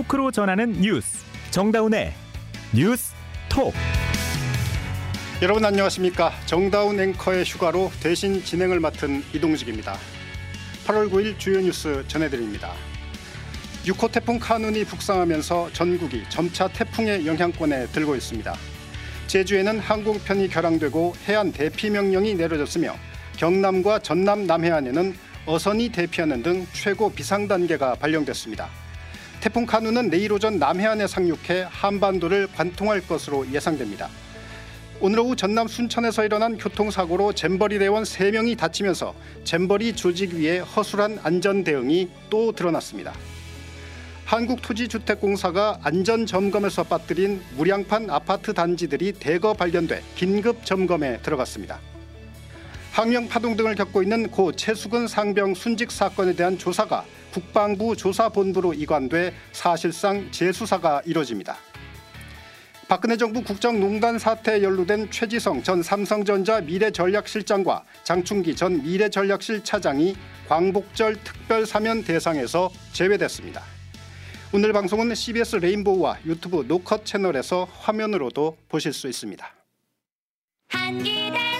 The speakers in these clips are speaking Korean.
토크로 전하는 뉴스. 정다운의 뉴스 톡. 여러분 안녕하십니까? 정다운 앵커의 휴가로 대신 진행을 맡은 이동직입니다. 8월 9일 주요 뉴스 전해드립니다. 6호 태풍 카눈이 북상하면서 전국이 점차 태풍의 영향권에 들고 있습니다. 제주에는 항공편이 결항되고 해안 대피 명령이 내려졌으며 경남과 전남 남해안에는 어선이 대피하는 등 최고 비상 단계가 발령됐습니다. 태풍 카누는 내일 오전 남해안에 상륙해 한반도를 관통할 것으로 예상됩니다. 오늘 오후 전남 순천에서 일어난 교통사고로 잼버리 대원 3명이 다치면서 잼버리 조직위의 허술한 안전 대응이 또 드러났습니다. 한국토지주택공사가 안전점검에서 빠뜨린 무량판 아파트 단지들이 대거 발견돼 긴급 점검에 들어갔습니다. 항명 파동 등을 겪고 있는 고 최수근 상병 순직 사건에 대한 조사가 국방부 조사본부로 이관돼 사실상 재수사가 이뤄집니다. 박근혜 정부 국정농단 사태에 연루된 최지성 전 삼성전자 미래전략실장과 장충기 전 미래전략실 차장이 광복절 특별 사면 대상에서 제외됐습니다. 오늘 방송은 CBS 레인보우와 유튜브 노컷 채널에서 화면으로도 보실 수 있습니다. 한기대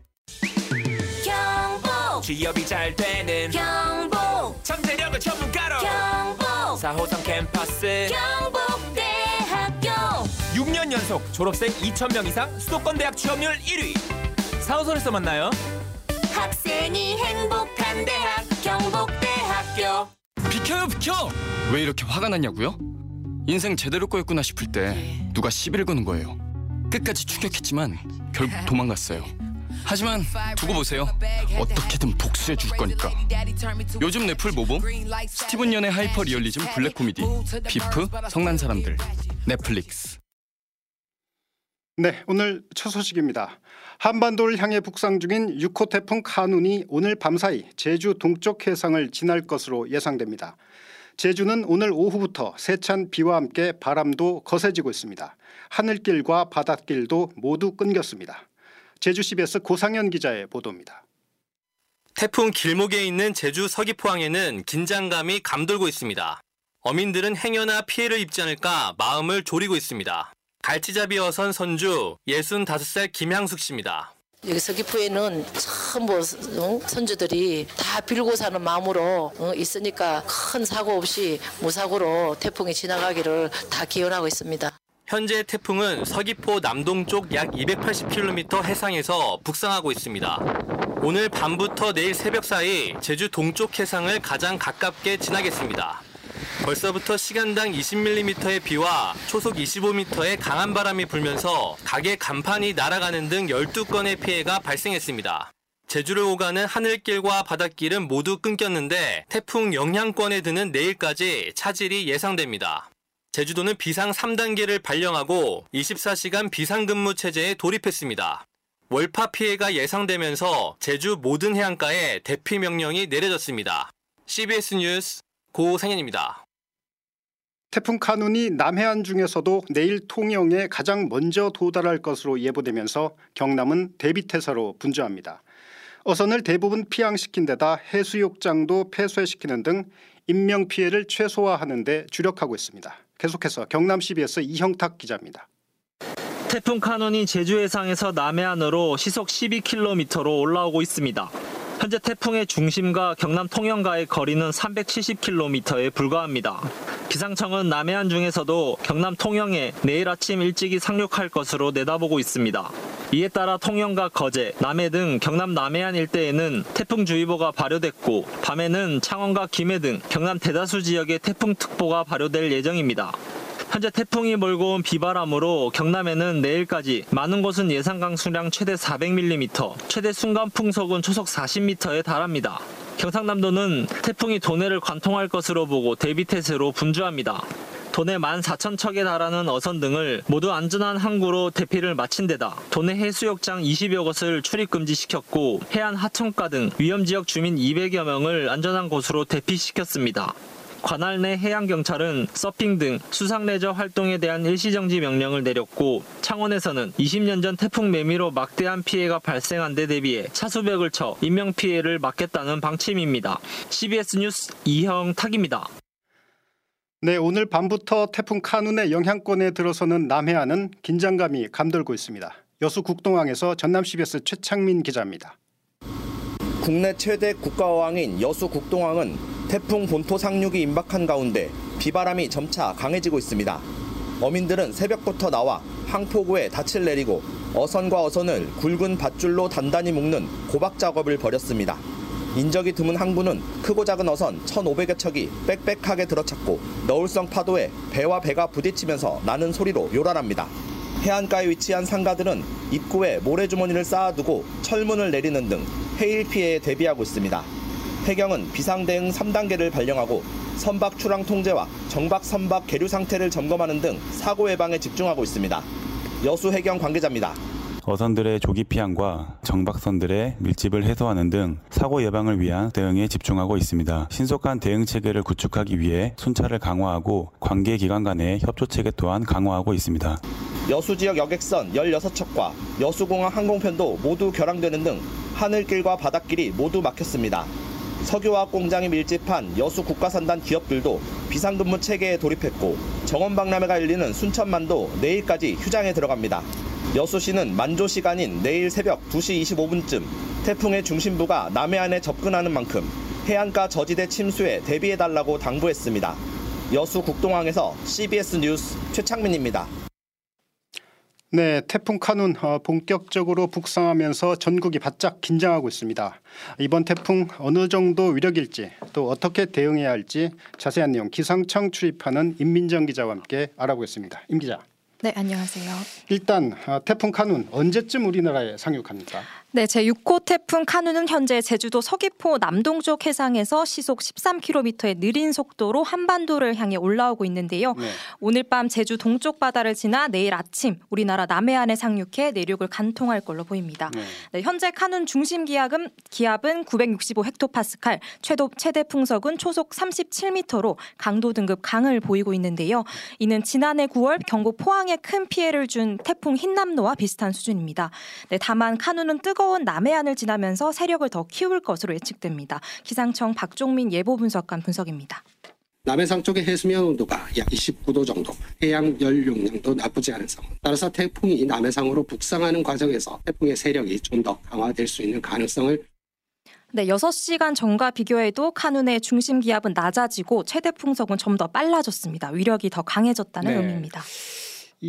취업이 잘 되는 경북 잠재력을 전문가로 경북 4호선 캠퍼스. 경북대학교. 6년 연속 졸업생 2,000명 이상 수도권 대학 취업률 1위. 4호선에서 만나요. 학생이 행복한 대학 경북대학교. 비켜요 비켜! 왜 이렇게 화가 났냐고요? 인생 제대로 꼬였구나 싶을 때 누가 시비를 거는 거예요. 끝까지 추격했지만 결국 도망갔어요. 하지만 두고 보세요. 어떻게든 복수해 줄 거니까. 요즘 넷플 뭐 봄? 스티븐 연의 하이퍼리얼리즘 블랙 코미디 Beef 성난 사람들 넷플릭스. 네, 오늘 첫 소식입니다. 한반도를 향해 북상 중인 6호 태풍 카눈이 오늘 밤사이 제주 동쪽 해상을 지날 것으로 예상됩니다. 제주는 오늘 오후부터 세찬 비와 함께 바람도 거세지고 있습니다. 하늘길과 바닷길도 모두 끊겼습니다. 제주 CBS 고상현 기자의 보도입니다. 태풍 길목에 있는 제주 서귀포항에는 긴장감이 감돌고 있습니다. 어민들은 행여나 피해를 입지 않을까 마음을 졸이고 있습니다. 갈치잡이 어선 선주 65살 김향숙 씨입니다. 여기 서귀포에는 전부 어, 선주들이 다 빌고 사는 마음으로 어, 있으니까 큰 사고 없이 무사고로 태풍이 지나가기를 다 기원하고 있습니다. 현재 태풍은 서귀포 남동쪽 약 280km 해상에서 북상하고 있습니다. 오늘 밤부터 내일 새벽 사이 제주 동쪽 해상을 가장 가깝게 지나겠습니다. 벌써부터 시간당 20mm의 비와 초속 25m의 강한 바람이 불면서 가게 간판이 날아가는 등 12건의 피해가 발생했습니다. 제주를 오가는 하늘길과 바닷길은 모두 끊겼는데 태풍 영향권에 드는 내일까지 차질이 예상됩니다. 제주도는 비상 3단계를 발령하고 24시간 비상근무 체제에 돌입했습니다. 월파 피해가 예상되면서 제주 모든 해안가에 대피 명령이 내려졌습니다. CBS 뉴스 고상현입니다. 태풍 카눈이 남해안 중에서도 내일 통영에 가장 먼저 도달할 것으로 예보되면서 경남은 대비태세로 분주합니다. 어선을 대부분 피항시킨 데다 해수욕장도 폐쇄시키는 등 인명 피해를 최소화하는 데 주력하고 있습니다. 계속해서 경남 CBS 이형탁 기자입니다. 태풍 카눈이 제주 해상에서 남해안으로 시속 12km로 올라오고 있습니다. 현재 태풍의 중심과 경남 통영과의 거리는 370km에 불과합니다. 기상청은 남해안 중에서도 경남 통영에 내일 아침 일찍이 상륙할 것으로 내다보고 있습니다. 이에 따라 통영과 거제, 남해 등 경남 남해안 일대에는 태풍주의보가 발효됐고 밤에는 창원과 김해 등 경남 대다수 지역에 태풍특보가 발효될 예정입니다. 현재 태풍이 몰고 온 비바람으로 경남에는 내일까지 많은 곳은 예상 강수량 최대 400mm, 최대 순간 풍속은 초속 40m에 달합니다. 경상남도는 태풍이 도내를 관통할 것으로 보고 대비 태세로 분주합니다. 도내 14,000척에 달하는 어선 등을 모두 안전한 항구로 대피를 마친 데다 도내 해수욕장 20여 곳을 출입 금지시켰고 해안 하천가 등 위험 지역 주민 200여 명을 안전한 곳으로 대피시켰습니다. 관할 내 해양경찰은 서핑 등 수상 레저 활동에 대한 일시정지 명령을 내렸고 창원에서는 20년 전 태풍 매미로 막대한 피해가 발생한 데 대비해 차수벽을 쳐 인명피해를 막겠다는 방침입니다. CBS 뉴스 이형 탁입니다. 네, 오늘 밤부터 태풍 카눈의 영향권에 들어서는 남해안은 긴장감이 감돌고 있습니다. 여수 국동항에서 전남 CBS 최창민 기자입니다. 국내 최대 국가어항인 여수 국동항은 태풍 본토 상륙이 임박한 가운데 비바람이 점차 강해지고 있습니다. 어민들은 새벽부터 나와 항포구에 닻을 내리고 어선과 어선을 굵은 밧줄로 단단히 묶는 고박 작업을 벌였습니다. 인적이 드문 항구는 크고 작은 어선 1,500여 척이 빽빽하게 들어찼고 너울성 파도에 배와 배가 부딪히면서 나는 소리로 요란합니다. 해안가에 위치한 상가들은 입구에 모래주머니를 쌓아두고 철문을 내리는 등 해일 피해에 대비하고 있습니다. 해경은 비상대응 3단계를 발령하고 선박 출항 통제와 정박 선박 계류 상태를 점검하는 등 사고 예방에 집중하고 있습니다. 여수 해경 관계자입니다. 어선들의 조기 피항과 정박선들의 밀집을 해소하는 등 사고 예방을 위한 대응에 집중하고 있습니다. 신속한 대응 체계를 구축하기 위해 순찰을 강화하고 관계 기관 간의 협조 체계 또한 강화하고 있습니다. 여수 지역 여객선 16척과 여수공항 항공편도 모두 결항되는 등 하늘길과 바닷길이 모두 막혔습니다. 석유화학 공장이 밀집한 여수 국가산단 기업들도 비상근무 체계에 돌입했고 정원박람회가 열리는 순천만도 내일까지 휴장에 들어갑니다. 여수시는 만조 시간인 내일 새벽 2시 25분쯤 태풍의 중심부가 남해안에 접근하는 만큼 해안가 저지대 침수에 대비해달라고 당부했습니다. 여수 국동항에서 CBS 뉴스 최창민입니다. 네, 태풍 카눈 어, 본격적으로 북상하면서 전국이 바짝 긴장하고 있습니다. 이번 태풍 어느 정도 위력일지 또 어떻게 대응해야 할지 자세한 내용 기상청 출입하는 임민정 기자와 함께 알아보겠습니다. 임 기자. 네, 안녕하세요. 일단 어, 태풍 카눈 언제쯤 우리나라에 상륙합니까? 네, 제6호 태풍 카누는 현재 제주도 서귀포 남동쪽 해상에서 시속 13km의 느린 속도로 한반도를 향해 올라오고 있는데요. 네. 오늘 밤 제주 동쪽 바다를 지나 내일 아침 우리나라 남해안에 상륙해 내륙을 간통할 걸로 보입니다. 네. 네, 현재 카눈 중심 기압은 기압은 965 헥토파스칼, 최도 최대 풍속은 초속 37m로 강도 등급 강을 보이고 있는데요. 이는 지난해 9월 경북 포항에 큰 피해를 준 태풍 흰남노와 비슷한 수준입니다. 네, 다만 카누는 뜨거 운 남해안을 지나면서 세력을 더 키울 것으로 예측됩니다. 기상청 박종민 예보 분석관 분석입니다. 남해상 쪽의 해수면 온도가 약 29도 정도, 해양 열 용량도 나쁘지 않은 상황. 따라서 태풍이 남해상으로 북상하는 과정에서 태풍의 세력이 좀 더 강화될 수 있는 가능성을 네, 6시간 전과 비교해도 카눈의 중심 기압은 낮아지고 최대 풍속은 좀 더 빨라졌습니다. 위력이 더 강해졌다는 네. 의미입니다.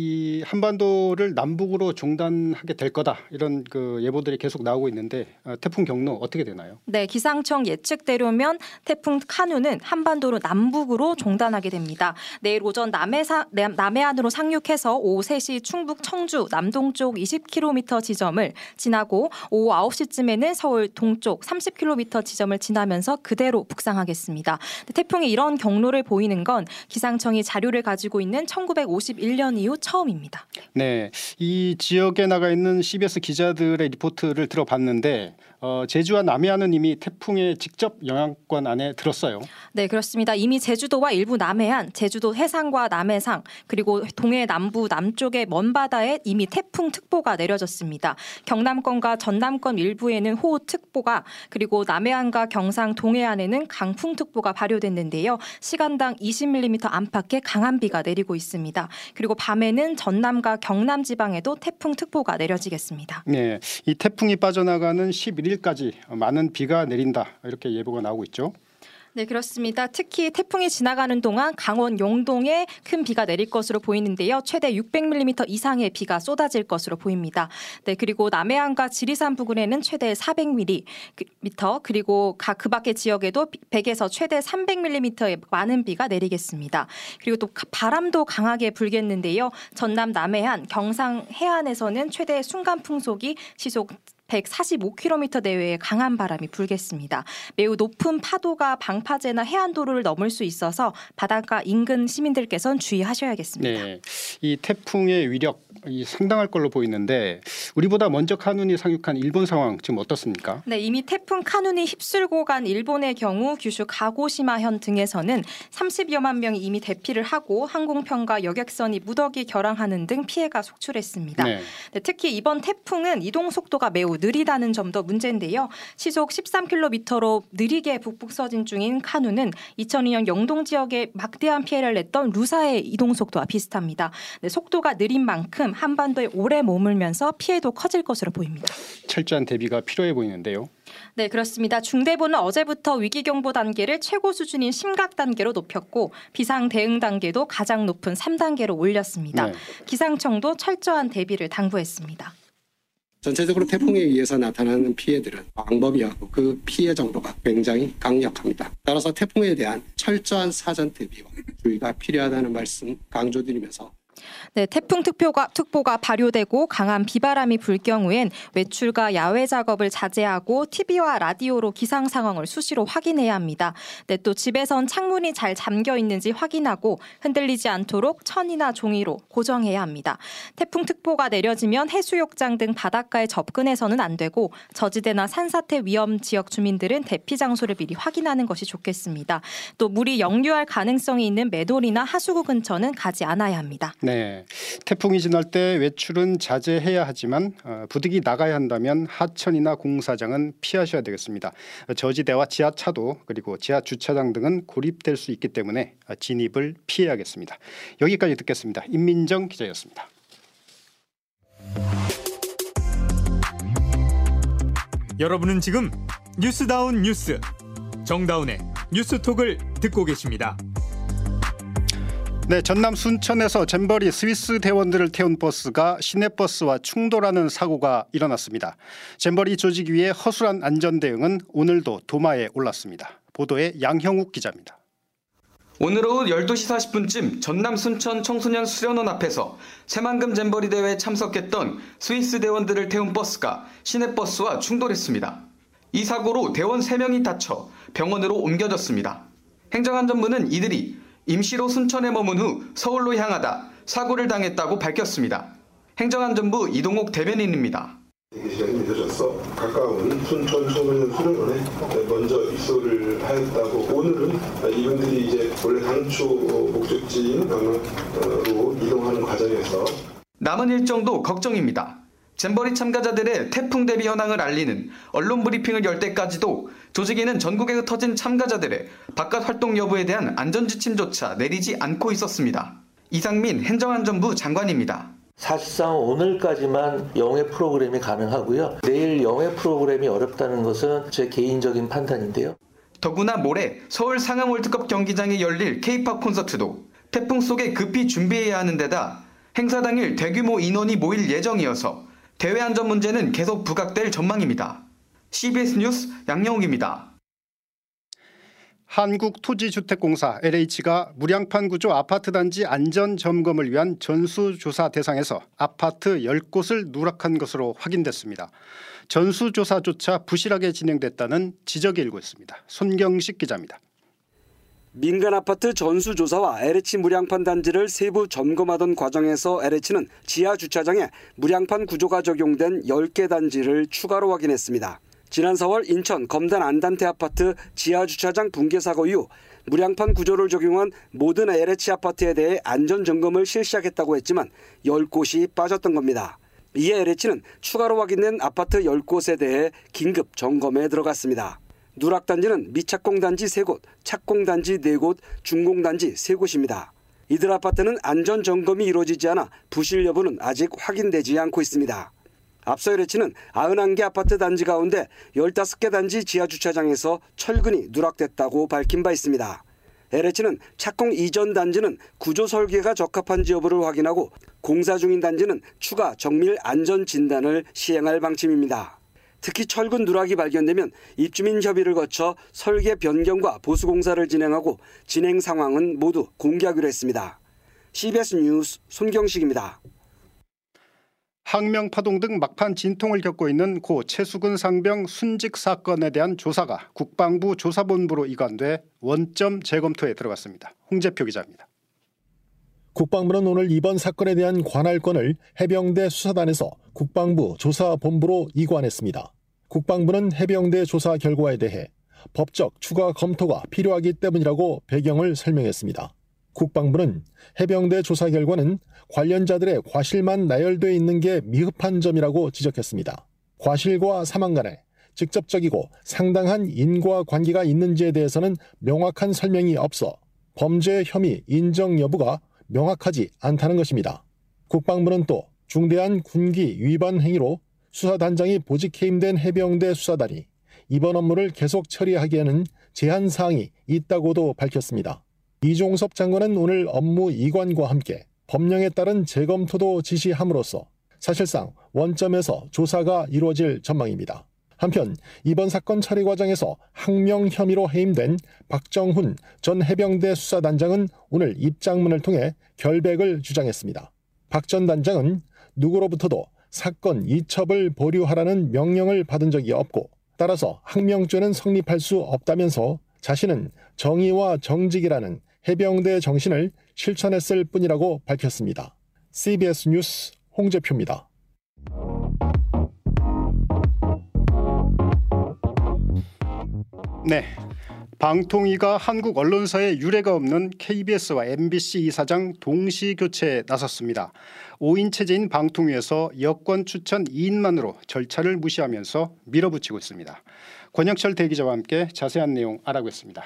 이 한반도를 남북으로 종단하게 될 거다 이런 그 예보들이 계속 나오고 있는데 어, 태풍 경로 어떻게 되나요? 네, 기상청 예측대로면 태풍 카누는 한반도로 남북으로 종단하게 됩니다. 내일 오전 남해사, 남- 남해안으로 상륙해서 오후 3시 충북 청주 남동쪽 20km 지점을 지나고 오후 9시쯤에는 서울 동쪽 30km 지점을 지나면서 그대로 북상하겠습니다. 태풍이 이런 경로를 보이는 건 기상청이 자료를 가지고 있는 1951년 이후 처음입니다. 네, 이 지역에 나가 있는 CBS 기자들의 리포트를 들어봤는데 어, 제주와 남해안은 이미 태풍의 직접 영향권 안에 들었어요. 네, 그렇습니다. 이미 제주도와 일부 남해안, 제주도 해상과 남해상, 그리고 동해 남부 남쪽의 먼 바다에 이미 태풍 특보가 내려졌습니다. 경남권과 전남권 일부에는 호우 특보가, 그리고 남해안과 경상 동해안에는 강풍 특보가 발효됐는데요. 시간당 20mm 안팎의 강한 비가 내리고 있습니다. 그리고 밤에는 전남과 경남 지방에도 태풍 특보가 내려지겠습니다. 네, 이 태풍이 빠져나가는 11일 까지 많은 비가 내린다 이렇게 예보가 나오고 있죠. 네, 그렇습니다. 특히 태풍이 지나가는 동안 강원 용동에 큰 비가 내릴 것으로 보이는데요. 최대 600mm 이상의 비가 쏟아질 것으로 보입니다. 네, 그리고 남해안과 지리산 부근에는 최대 400mm 그리고 각 그 밖의 지역에도 100에서 최대 300mm의 많은 비가 내리겠습니다. 그리고 또 바람도 강하게 불겠는데요. 전남 남해안, 경상 해안에서는 최대 순간 풍속이 시속 145km 내외의 강한 바람이 불겠습니다. 매우 높은 파도가 방파제나 해안도로를 넘을 수 있어서 바닷가 인근 시민들께서는 주의하셔야겠습니다. 네, 이 태풍의 위력 이 상당할 걸로 보이는데 우리보다 먼저 카눈이 상륙한 일본 상황 지금 어떻습니까? 네, 이미 태풍 카눈이 휩쓸고 간 일본의 경우 규슈 가고시마현 등에서는 30여만 명이 이미 대피를 하고 항공편과 여객선이 무더기 결항하는 등 피해가 속출했습니다. 네. 네, 특히 이번 태풍은 이동 속도가 매우 느리다는 점도 문제인데요. 시속 13km로 느리게 북북 서진 중인 카누는 2002년 영동 지역에 막대한 피해를 냈던 루사의 이동 속도와 비슷합니다. 네, 속도가 느린 만큼 한반도에 오래 머물면서 피해 도 커질 것으로 보입니다. 철저한 대비가 필요해 보이는데요. 네, 그렇습니다. 중대본은 어제부터 위기경보 단계를 최고 수준인 심각 단계로 높였고 비상 대응 단계도 가장 높은 3단계로 올렸습니다. 네. 기상청도 철저한 대비를 당부했습니다. 전체적으로 태풍에 의해서 나타나는 피해들은 광범위하고 그 피해 정도가 굉장히 강력합니다. 따라서 태풍에 대한 철저한 사전 대비와 주의가 필요하다는 말씀 강조드리면서 네, 태풍 특보가, 특보가 발효되고 강한 비바람이 불 경우엔 외출과 야외 작업을 자제하고 TV와 라디오로 기상 상황을 수시로 확인해야 합니다. 네, 또 집에선 창문이 잘 잠겨 있는지 확인하고 흔들리지 않도록 천이나 종이로 고정해야 합니다. 태풍 특보가 내려지면 해수욕장 등 바닷가에 접근해서는 안 되고 저지대나 산사태 위험 지역 주민들은 대피 장소를 미리 확인하는 것이 좋겠습니다. 또 물이 역류할 가능성이 있는 매돌이나 하수구 근처는 가지 않아야 합니다. 네. 네. 태풍이 지날 때 외출은 자제해야 하지만 어, 부득이 나가야 한다면 하천이나 공사장은 피하셔야 되겠습니다. 저지대와 지하차도 그리고 지하 주차장 등은 고립될 수 있기 때문에 진입을 피해야겠습니다. 여기까지 듣겠습니다. 임민정 기자였습니다. 여러분은 지금 뉴스다운 뉴스 정다운의 뉴스톡을 듣고 계십니다. 네, 전남 순천에서 잼버리 스위스 대원들을 태운 버스가 시내버스와 충돌하는 사고가 일어났습니다. 잼버리 조직위의 허술한 안전 대응은 오늘도 도마에 올랐습니다. 보도에 양형욱 기자입니다. 오늘 오후 12시 40분쯤 전남 순천 청소년 수련원 앞에서 새만금 잼버리 대회에 참석했던 스위스 대원들을 태운 버스가 시내버스와 충돌했습니다. 이 사고로 대원 3명이 다쳐 병원으로 옮겨졌습니다. 행정안전부는 이들이 임시로 순천에 머문 후 서울로 향하다 사고를 당했다고 밝혔습니다. 행정안전부 이동욱 대변인입니다. 시간이 늦어져서 가까운 순천 청소년 수련원에 먼저 입소를 하였다고 오늘은 이분들이 이제 원래 당초 목적지인 강화로 이동하는 과정에서 남은 일정도 걱정입니다. 잼버리 참가자들의 태풍 대비 현황을 알리는 언론 브리핑을 열 때까지도 조직위는 전국에 흩어진 참가자들의 바깥 활동 여부에 대한 안전 지침조차 내리지 않고 있었습니다. 이상민 행정안전부 장관입니다. 사실상 오늘까지만 영해 프로그램이 가능하고요. 내일 영해 프로그램이 어렵다는 것은 제 개인적인 판단인데요. 더구나 모레 서울 상암 월드컵 경기장에 열릴 K-팝 콘서트도 태풍 속에 급히 준비해야 하는 데다 행사 당일 대규모 인원이 모일 예정이어서 대외 안전 문제는 계속 부각될 전망입니다. CBS 뉴스 양영욱입니다. 한국토지주택공사 LH가 무량판 구조 아파트 단지 안전 점검을 위한 전수조사 대상에서 아파트 10곳을 누락한 것으로 확인됐습니다. 전수조사조차 부실하게 진행됐다는 지적이 일고 있습니다. 손경식 기자입니다. 민간 아파트 전수조사와 LH 무량판 단지를 세부 점검하던 과정에서 LH는 지하 주차장에 무량판 구조가 적용된 10개 단지를 추가로 확인했습니다. 지난 4월 인천 검단 안단태 아파트 지하 주차장 붕괴 사고 이후 무량판 구조를 적용한 모든 LH 아파트에 대해 안전 점검을 실시하겠다고 했지만 10곳이 빠졌던 겁니다. 이에 LH는 추가로 확인된 아파트 10곳에 대해 긴급 점검에 들어갔습니다. 누락단지는 미착공단지 3곳, 착공단지 4곳, 중공단지 3곳입니다. 이들 아파트는 안전점검이 이루어지지 않아 부실 여부는 아직 확인되지 않고 있습니다. 앞서 LH는 91개 아파트 단지 가운데 15개 단지 지하 주차장에서 철근이 누락됐다고 밝힌 바 있습니다. LH는 착공 이전 단지는 구조 설계가 적합한지 여부를 확인하고 공사 중인 단지는 추가 정밀 안전 진단을 시행할 방침입니다. 특히 철근 누락이 발견되면 입주민 협의를 거쳐 설계 변경과 보수 공사를 진행하고 진행 상황은 모두 공개하기로 했습니다. CBS 뉴스 손경식입니다. 항명 파동 등 막판 진통을 겪고 있는 고 최수근 상병 순직 사건에 대한 조사가 국방부 조사본부로 이관돼 원점 재검토에 들어갔습니다. 홍재표 기자입니다. 국방부는 오늘 이번 사건에 대한 관할권을 해병대 수사단에서 국방부 조사본부로 이관했습니다. 국방부는 해병대 조사 결과에 대해 법적 추가 검토가 필요하기 때문이라고 배경을 설명했습니다. 국방부는 해병대 조사 결과는 관련자들의 과실만 나열돼 있는 게 미흡한 점이라고 지적했습니다. 과실과 사망 간에 직접적이고 상당한 인과 관계가 있는지에 대해서는 명확한 설명이 없어 범죄 혐의 인정 여부가 명확하지 않다는 것입니다. 국방부는 또 중대한 군기 위반 행위로 수사단장이 보직 해임된 해병대 수사단이 이번 업무를 계속 처리하기에는 제한 사항이 있다고도 밝혔습니다. 이종섭 장관은 오늘 업무 이관과 함께 법령에 따른 재검토도 지시함으로써 사실상 원점에서 조사가 이루어질 전망입니다. 한편 이번 사건 처리 과정에서 항명 혐의로 해임된 박정훈 전 해병대 수사단장은 오늘 입장문을 통해 결백을 주장했습니다. 박 전 단장은 누구로부터도 사건 이첩을 보류하라는 명령을 받은 적이 없고 따라서 항명죄는 성립할 수 없다면서 자신은 정의와 정직이라는 해병대 정신을 실천했을 뿐이라고 밝혔습니다. CBS 뉴스 홍재표입니다. 네. 방통위가 한국 언론사에 유례가 없는 KBS와 MBC 이사장 동시 교체에 나섰습니다. 5인 체제인 방통위에서 여권 추천 2인만으로 절차를 무시하면서 밀어붙이고 있습니다. 권영철 대기자와 함께 자세한 내용 알아보겠습니다.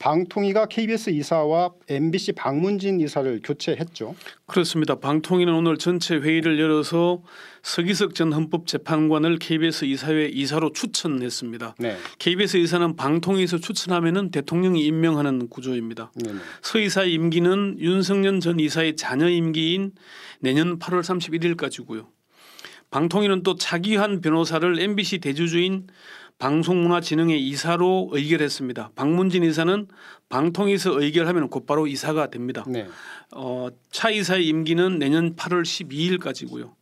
방통위가 KBS 이사와 MBC 박문진 이사를 교체했죠. 그렇습니다. 방통위는 오늘 전체 회의를 열어서 서기석 전 헌법재판관을 KBS 이사회 이사로 추천했습니다. 네. KBS 이사는 방통위에서 추천하면은 대통령이 임명하는 구조입니다. 네네. 서 이사의 임기는 윤석열 전 이사의 자녀 임기인 내년 8월 31일까지고요. 방통위는 또 차기환 변호사를 MBC 대주주인 방송문화진흥회 이사로 의결했습니다. 박문진 이사는 방통위에서 의결하면 곧바로 이사가 됩니다. 네. 어, 차 이사의 임기는 내년 8월 12일까지고요.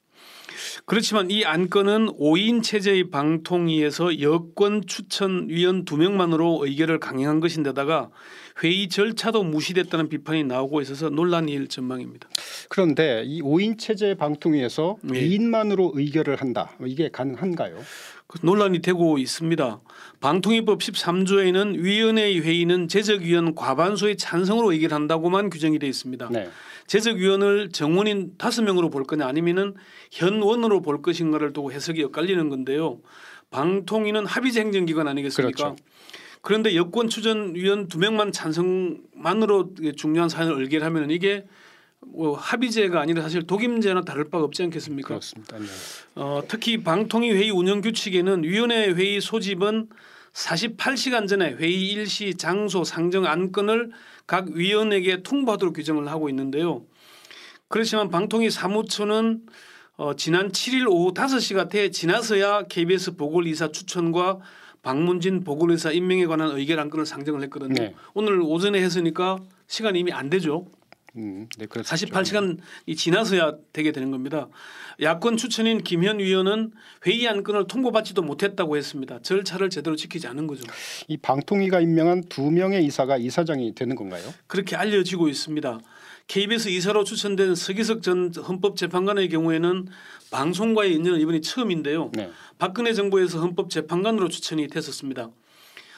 그렇지만 이 안건은 5인 체제의 방통위에서 여권 추천위원 2명만으로 의결을 강행한 것인데다가 회의 절차도 무시됐다는 비판이 나오고 있어서 논란일 전망입니다. 그런데 이 5인 체제 방통위에서 예. 2인만으로 의결을 한다. 이게 가능한가요? 그 논란이 되고 있습니다. 방통위법 13조에는 위원회의 회의는 제적위원 과반수의 찬성으로 의결한다고만 규정이 되어 있습니다. 네. 제적위원을 정원인 다섯 명으로 볼 거냐 아니면은 현원으로 볼 것인가를 두고 해석이 엇갈리는 건데요. 방통위는 합의제 행정기관 아니겠습니까? 그렇죠. 그런데 여권 추천위원 두 명만 찬성만으로 중요한 사안을 의결하면 이게 뭐 합의제가 아니라 사실 독임제나 다를 바가 없지 않겠습니까? 그렇습니다. 네. 어, 특히 방통위 회의 운영 규칙에는 위원회 회의 소집은 48시간 전에 회의 일시 장소 상정 안건을 각 위원에게 통보하도록 규정을 하고 있는데요. 그렇지만 방통위 사무처는 어, 지난 7일 오후 5시가 돼 지나서야 KBS 보궐이사 추천과 박문진 보궐이사 임명에 관한 의결 안건을 상정을 했거든요. 네. 오늘 오전에 했으니까 시간이 이미 안 되죠. 음, 네, 그렇죠. 48시간이 지나서야 되게 되는 겁니다. 야권 추천인 김현 위원은 회의 안건을 통보받지도 못했다고 했습니다. 절차를 제대로 지키지 않은 거죠. 이 방통위가 임명한 두 명의 이사가 이사장이 되는 건가요? 그렇게 알려지고 있습니다. KBS 이사로 추천된 서기석 전 헌법재판관의 경우에는 방송과의 인연은 이번이 처음인데요. 네. 박근혜 정부에서 헌법재판관으로 추천이 됐었습니다.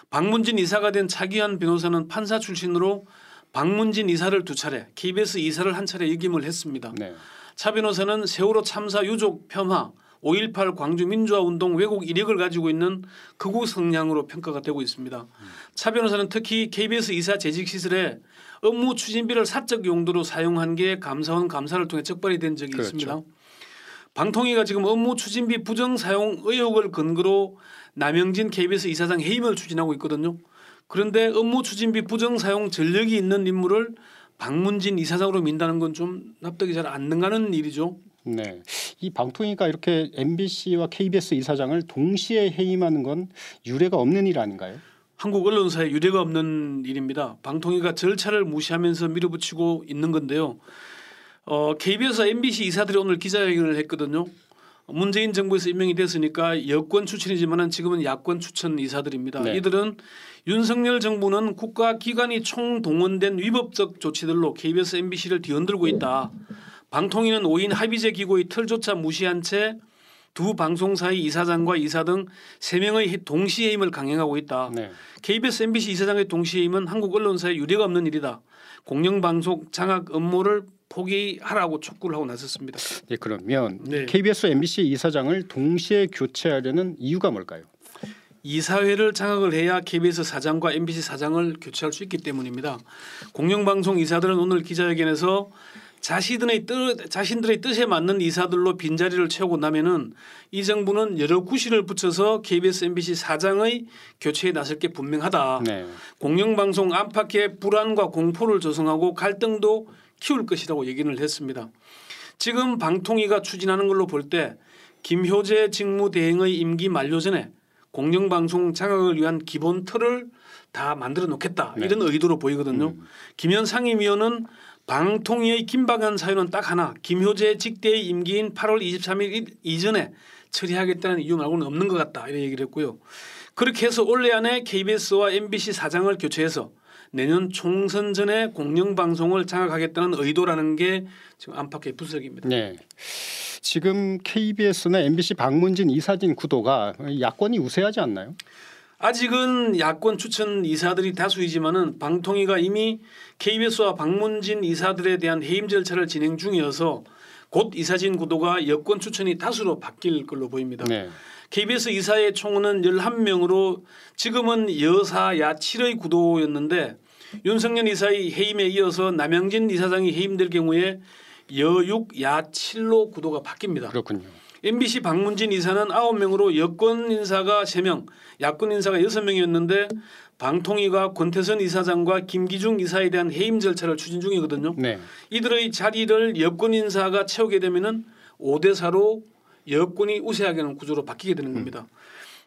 박문진 이사가 된 차기환 변호사는 판사 출신으로 박문진 이사를 두 차례, KBS 이사를 한 차례 역임을 했습니다. 네. 차 변호사는 세월호 참사 유족 폄하, 5.18 광주 민주화 운동 왜곡 이력을 가지고 있는 극우 성향으로 평가가 되고 있습니다. 차 변호사는 특히 KBS 이사 재직 시설에 업무 추진비를 사적 용도로 사용한 게 감사원 감사를 통해 적발이 된 적이 그렇죠. 있습니다. 방통위가 지금 업무 추진비 부정 사용 의혹을 근거로 남영진 KBS 이사장 해임을 추진하고 있거든요. 그런데 업무 추진비 부정 사용 전력이 있는 인물을 박문진 이사장으로 민다는 건 좀 납득이 잘 안 가는 일이죠. 네. 이 방통위가 이렇게 MBC와 KBS 이사장을 동시에 해임하는 건 유례가 없는 일 아닌가요? 한국 언론사에 유례가 없는 일입니다. 방통위가 절차를 무시하면서 밀어붙이고 있는 건데요. 어, KBS, MBC 이사들이 오늘 기자회견을 했거든요. 문재인 정부에서 임명이 됐으니까 여권 추천이지만은 지금은 야권 추천 이사들입니다. 네. 이들은 윤석열 정부는 국가 기관이 총동원된 위법적 조치들로 KBS, MBC를 뒤흔들고 있다. 방통위는 5인 합의제 기구의 틀조차 무시한 채 두 방송사의 이사장과 이사 등 세명의 동시해임을 강행하고 있다. 네. KBS, MBC 이사장의 동시해임은 한국 언론사에 유례가 없는 일이다. 공영방송 장악 업무를 포기하라고 촉구를 하고 나섰습니다. 네, 그러면 네. KBS, MBC 이사장을 동시에 교체하려는 이유가 뭘까요? 이사회를 장악을 해야 KBS 사장과 MBC 사장을 교체할 수 있기 때문입니다. 공영방송 이사들은 오늘 기자회견에서 자신들의 뜻, 자신들의 뜻에 맞는 이사들로 빈자리를 채우고 나면은 이 정부는 여러 구실을 붙여서 KBS, MBC 사장의 교체에 나설 게 분명하다. 네. 공영방송 안팎의 불안과 공포를 조성하고 갈등도 키울 것이라고 얘기를 했습니다. 지금 방통위가 추진하는 걸로 볼 때 김효재 직무대행의 임기 만료 전에 공영방송 장악을 위한 기본 틀을 다 만들어 놓겠다 네. 이런 의도로 보이거든요. 김현 상임위원은 방통위의 긴박한 사유는 딱 하나 김효재 직대의 임기인 8월 23일 이전에 처리하겠다는 이유 말고는 없는 것 같다 이런 얘기를 했고요. 그렇게 해서 올해 안에 KBS와 MBC 사장을 교체해서 내년 총선 전에 공영방송을 장악하겠다는 의도라는 게 지금 안팎의 분석입니다. 네. 지금 KBS나 MBC 박문진 이사진 구도가 야권이 우세하지 않나요? 아직은 야권 추천 이사들이 다수이지만은 방통위가 이미 KBS와 박문진 이사들에 대한 해임 절차를 진행 중이어서 곧 이사진 구도가 여권 추천이 다수로 바뀔 걸로 보입니다. 네. KBS 이사의 총은 11명으로 지금은 여사 야 7의 구도였는데 윤석열 이사의 해임에 이어서 남영진 이사장이 해임될 경우에 여6 야 7로 구도가 바뀝니다. 그렇군요. MBC 박문진 이사는 9명으로 여권 인사가 3명, 야권 인사가 6명이었는데 방통위가 권태선 이사장과 김기중 이사에 대한 해임 절차를 추진 중이거든요. 네. 이들의 자리를 여권 인사가 채우게 되면은 5대 4로 여권이 우세하게 하는 구조로 바뀌게 되는 겁니다.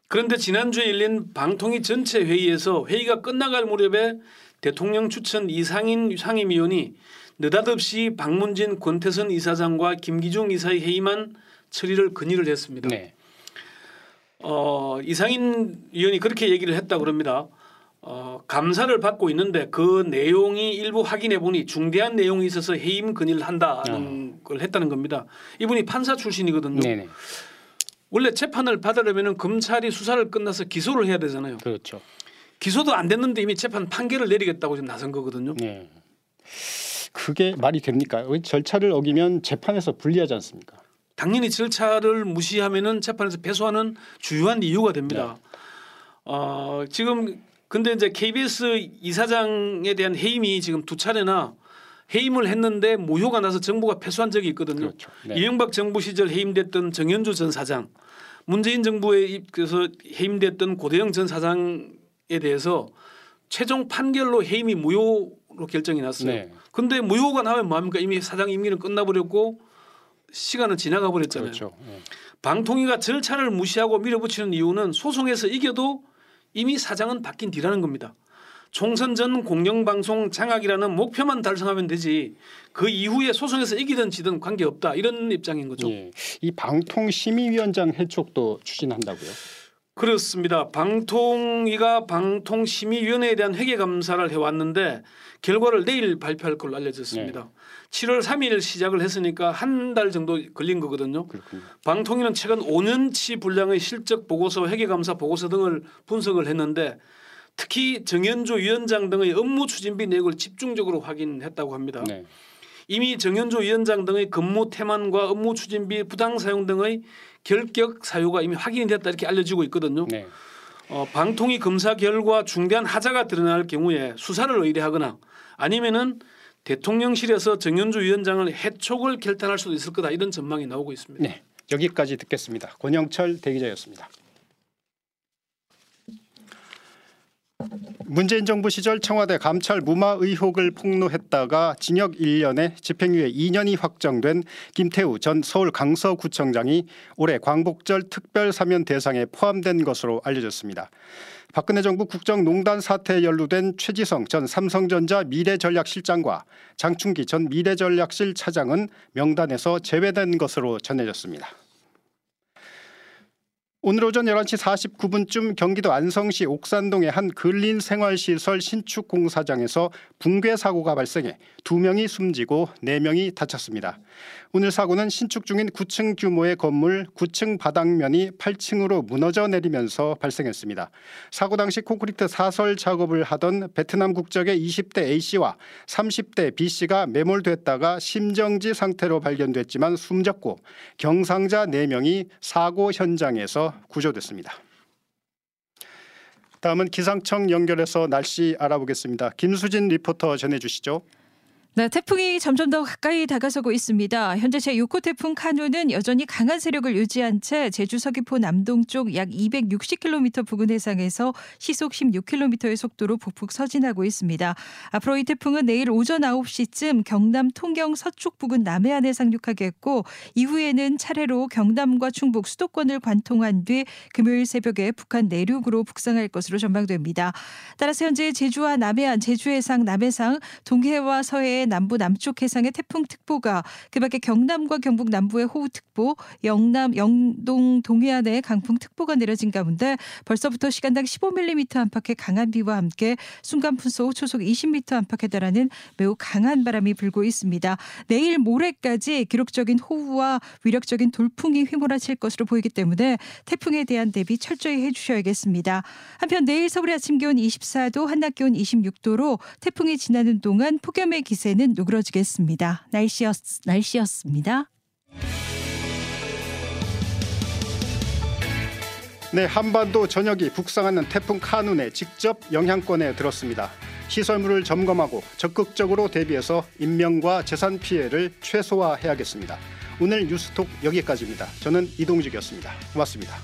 그런데 지난주에 열린 방통위 전체 회의에서 회의가 끝나갈 무렵에 대통령 추천 이상인 상임위원이 느닷없이 박문진 권태선 이사장과 김기중 이사의 해임안 처리를 건의를 했습니다. 네. 어, 이상인 위원이 그렇게 얘기를 했다 그럽니다. 어, 감사를 받고 있는데 그 내용이 일부 확인해 보니 중대한 내용이 있어서 해임 건의를 한다는 걸 했다는 겁니다. 이분이 판사 출신이거든요. 네네. 원래 재판을 받으려면 검찰이 수사를 끝나서 기소를 해야 되잖아요. 그렇죠. 기소도 안 됐는데 이미 재판 판결을 내리겠다고 지금 나선 거거든요. 네. 그게 말이 됩니까? 왜 절차를 어기면 재판에서 불리하지 않습니까? 당연히 절차를 무시하면은 재판에서 패소하는 주요한 이유가 됩니다. 어, 지금 근데 이제 KBS 이사장에 대한 해임이 지금 두 차례나 해임을 했는데 무효가 나서 정부가 패소한 적이 있거든요. 네. 이명박 정부 시절 해임됐던 정현주 전 사장, 문재인 정부에 입해서 해임됐던 고대영 전 사장에 대해서 최종 판결로 해임이 무효로 결정이 났어요. 네. 근데 무효가 나면 뭐합니까? 이미 사장 임기는 끝나버렸고 시간은 지나가 버렸잖아요. 그렇죠. 네. 방통위가 절차를 무시하고 밀어붙이는 이유는 소송에서 이겨도 이미 사장은 바뀐 뒤라는 겁니다. 총선 전 공영방송 장악이라는 목표만 달성하면 되지 그 이후에 소송에서 이기든 지든 관계없다 이런 입장인 거죠. 예. 이 방통심의위원장 해촉도 추진한다고요? 그렇습니다. 방통위가 방통심의위원회에 대한 회계 감사를 해왔는데 결과를 내일 발표할 걸로 알려졌습니다. 7월 3일 시작을 했으니까 한 달 정도 걸린 거거든요. 방통위는 최근 5년치 분량의 실적 보고서, 회계 감사 보고서 등을 분석을 했는데 특히 정현조 위원장 등의 업무 추진비 내역을 집중적으로 확인했다고 합니다. 네. 이미 정현조 위원장 등의 근무 태만과 업무 추진비 부당 사용 등의 결격 사유가 이미 확인이 됐다 이렇게 알려지고 있거든요. 네. 어, 방통위 검사 결과 중대한 하자가 드러날 경우에 수사를 의뢰하거나 아니면은 대통령실에서 정현주 위원장을 해촉을 결단할 수도 있을 거다 이런 전망이 나오고 있습니다. 네. 여기까지 듣겠습니다. 권영철 대기자였습니다. 문재인 정부 시절 청와대 감찰 무마 의혹을 폭로했다가 징역 1년에 집행유예 2년이 확정된 김태우 전 서울 강서구청장이 올해 광복절 특별 사면 대상에 포함된 것으로 알려졌습니다. 박근혜 정부 국정농단 사태에 연루된 최지성 전 삼성전자 미래전략실장과 장충기 전 미래전략실 차장은 명단에서 제외된 것으로 전해졌습니다. 오늘 오전 11시 49분쯤 경기도 안성시 옥산동의 한 근린 생활시설 신축 공사장에서 붕괴 사고가 발생해 2명이 숨지고 4명이 다쳤습니다. 오늘 사고는 신축 중인 9층 규모의 건물 9층 바닥면이 8층으로 무너져 내리면서 발생했습니다. 사고 당시 콘크리트 타설 작업을 하던 베트남 국적의 20대 A씨와 30대 B씨가 매몰됐다가 심정지 상태로 발견됐지만 숨졌고 경상자 4명이 사고 현장에서 구조됐습니다. 다음은 기상청 연결해서 날씨 알아보겠습니다. 김수진 리포터 전해주시죠. 네, 태풍이 점점 더 가까이 다가서고 있습니다. 현재 제6호 태풍 카눈은 여전히 강한 세력을 유지한 채 제주 서귀포 남동쪽 약 260km 부근 해상에서 시속 16km의 속도로 북북서진하고 있습니다. 앞으로 이 태풍은 내일 오전 9시쯤 경남 통영 서쪽 부근 남해안에 상륙하겠고 이후에는 차례로 경남과 충북 수도권을 관통한 뒤 금요일 새벽에 북한 내륙으로 북상할 것으로 전망됩니다. 따라서 현재 제주와 남해안, 제주 해상, 남해상, 동해와 서해 남부 남쪽 해상의 태풍특보가 그밖에 경남과 경북 남부의 호우특보, 영남 영동 동해안에 강풍특보가 내려진 가운데 벌써부터 시간당 15mm 안팎의 강한 비와 함께 순간 분속 초속 20m 안팎에 달하는 매우 강한 바람이 불고 있습니다. 내일 모레까지 기록적인 호우와 위력적인 돌풍이 휘몰아칠 것으로 보이기 때문에 태풍에 대한 대비 철저히 해주셔야겠습니다. 한편 내일 서울의 아침 기온 24도, 한낮 기온 26도로 태풍이 지나는 동안 폭염의 기세 는 누그러지겠습니다. 날씨였, 날씨였습니다. 네, 한반도 전역이 북상하는 태풍 카눈의 직접 영향권에 들었습니다. 시설물을 점검하고 적극적으로 대비해서 인명과 재산 피해를 최소화해야겠습니다. 오늘 뉴스톡 여기까지입니다. 저는 이동직이었습니다. 고맙습니다.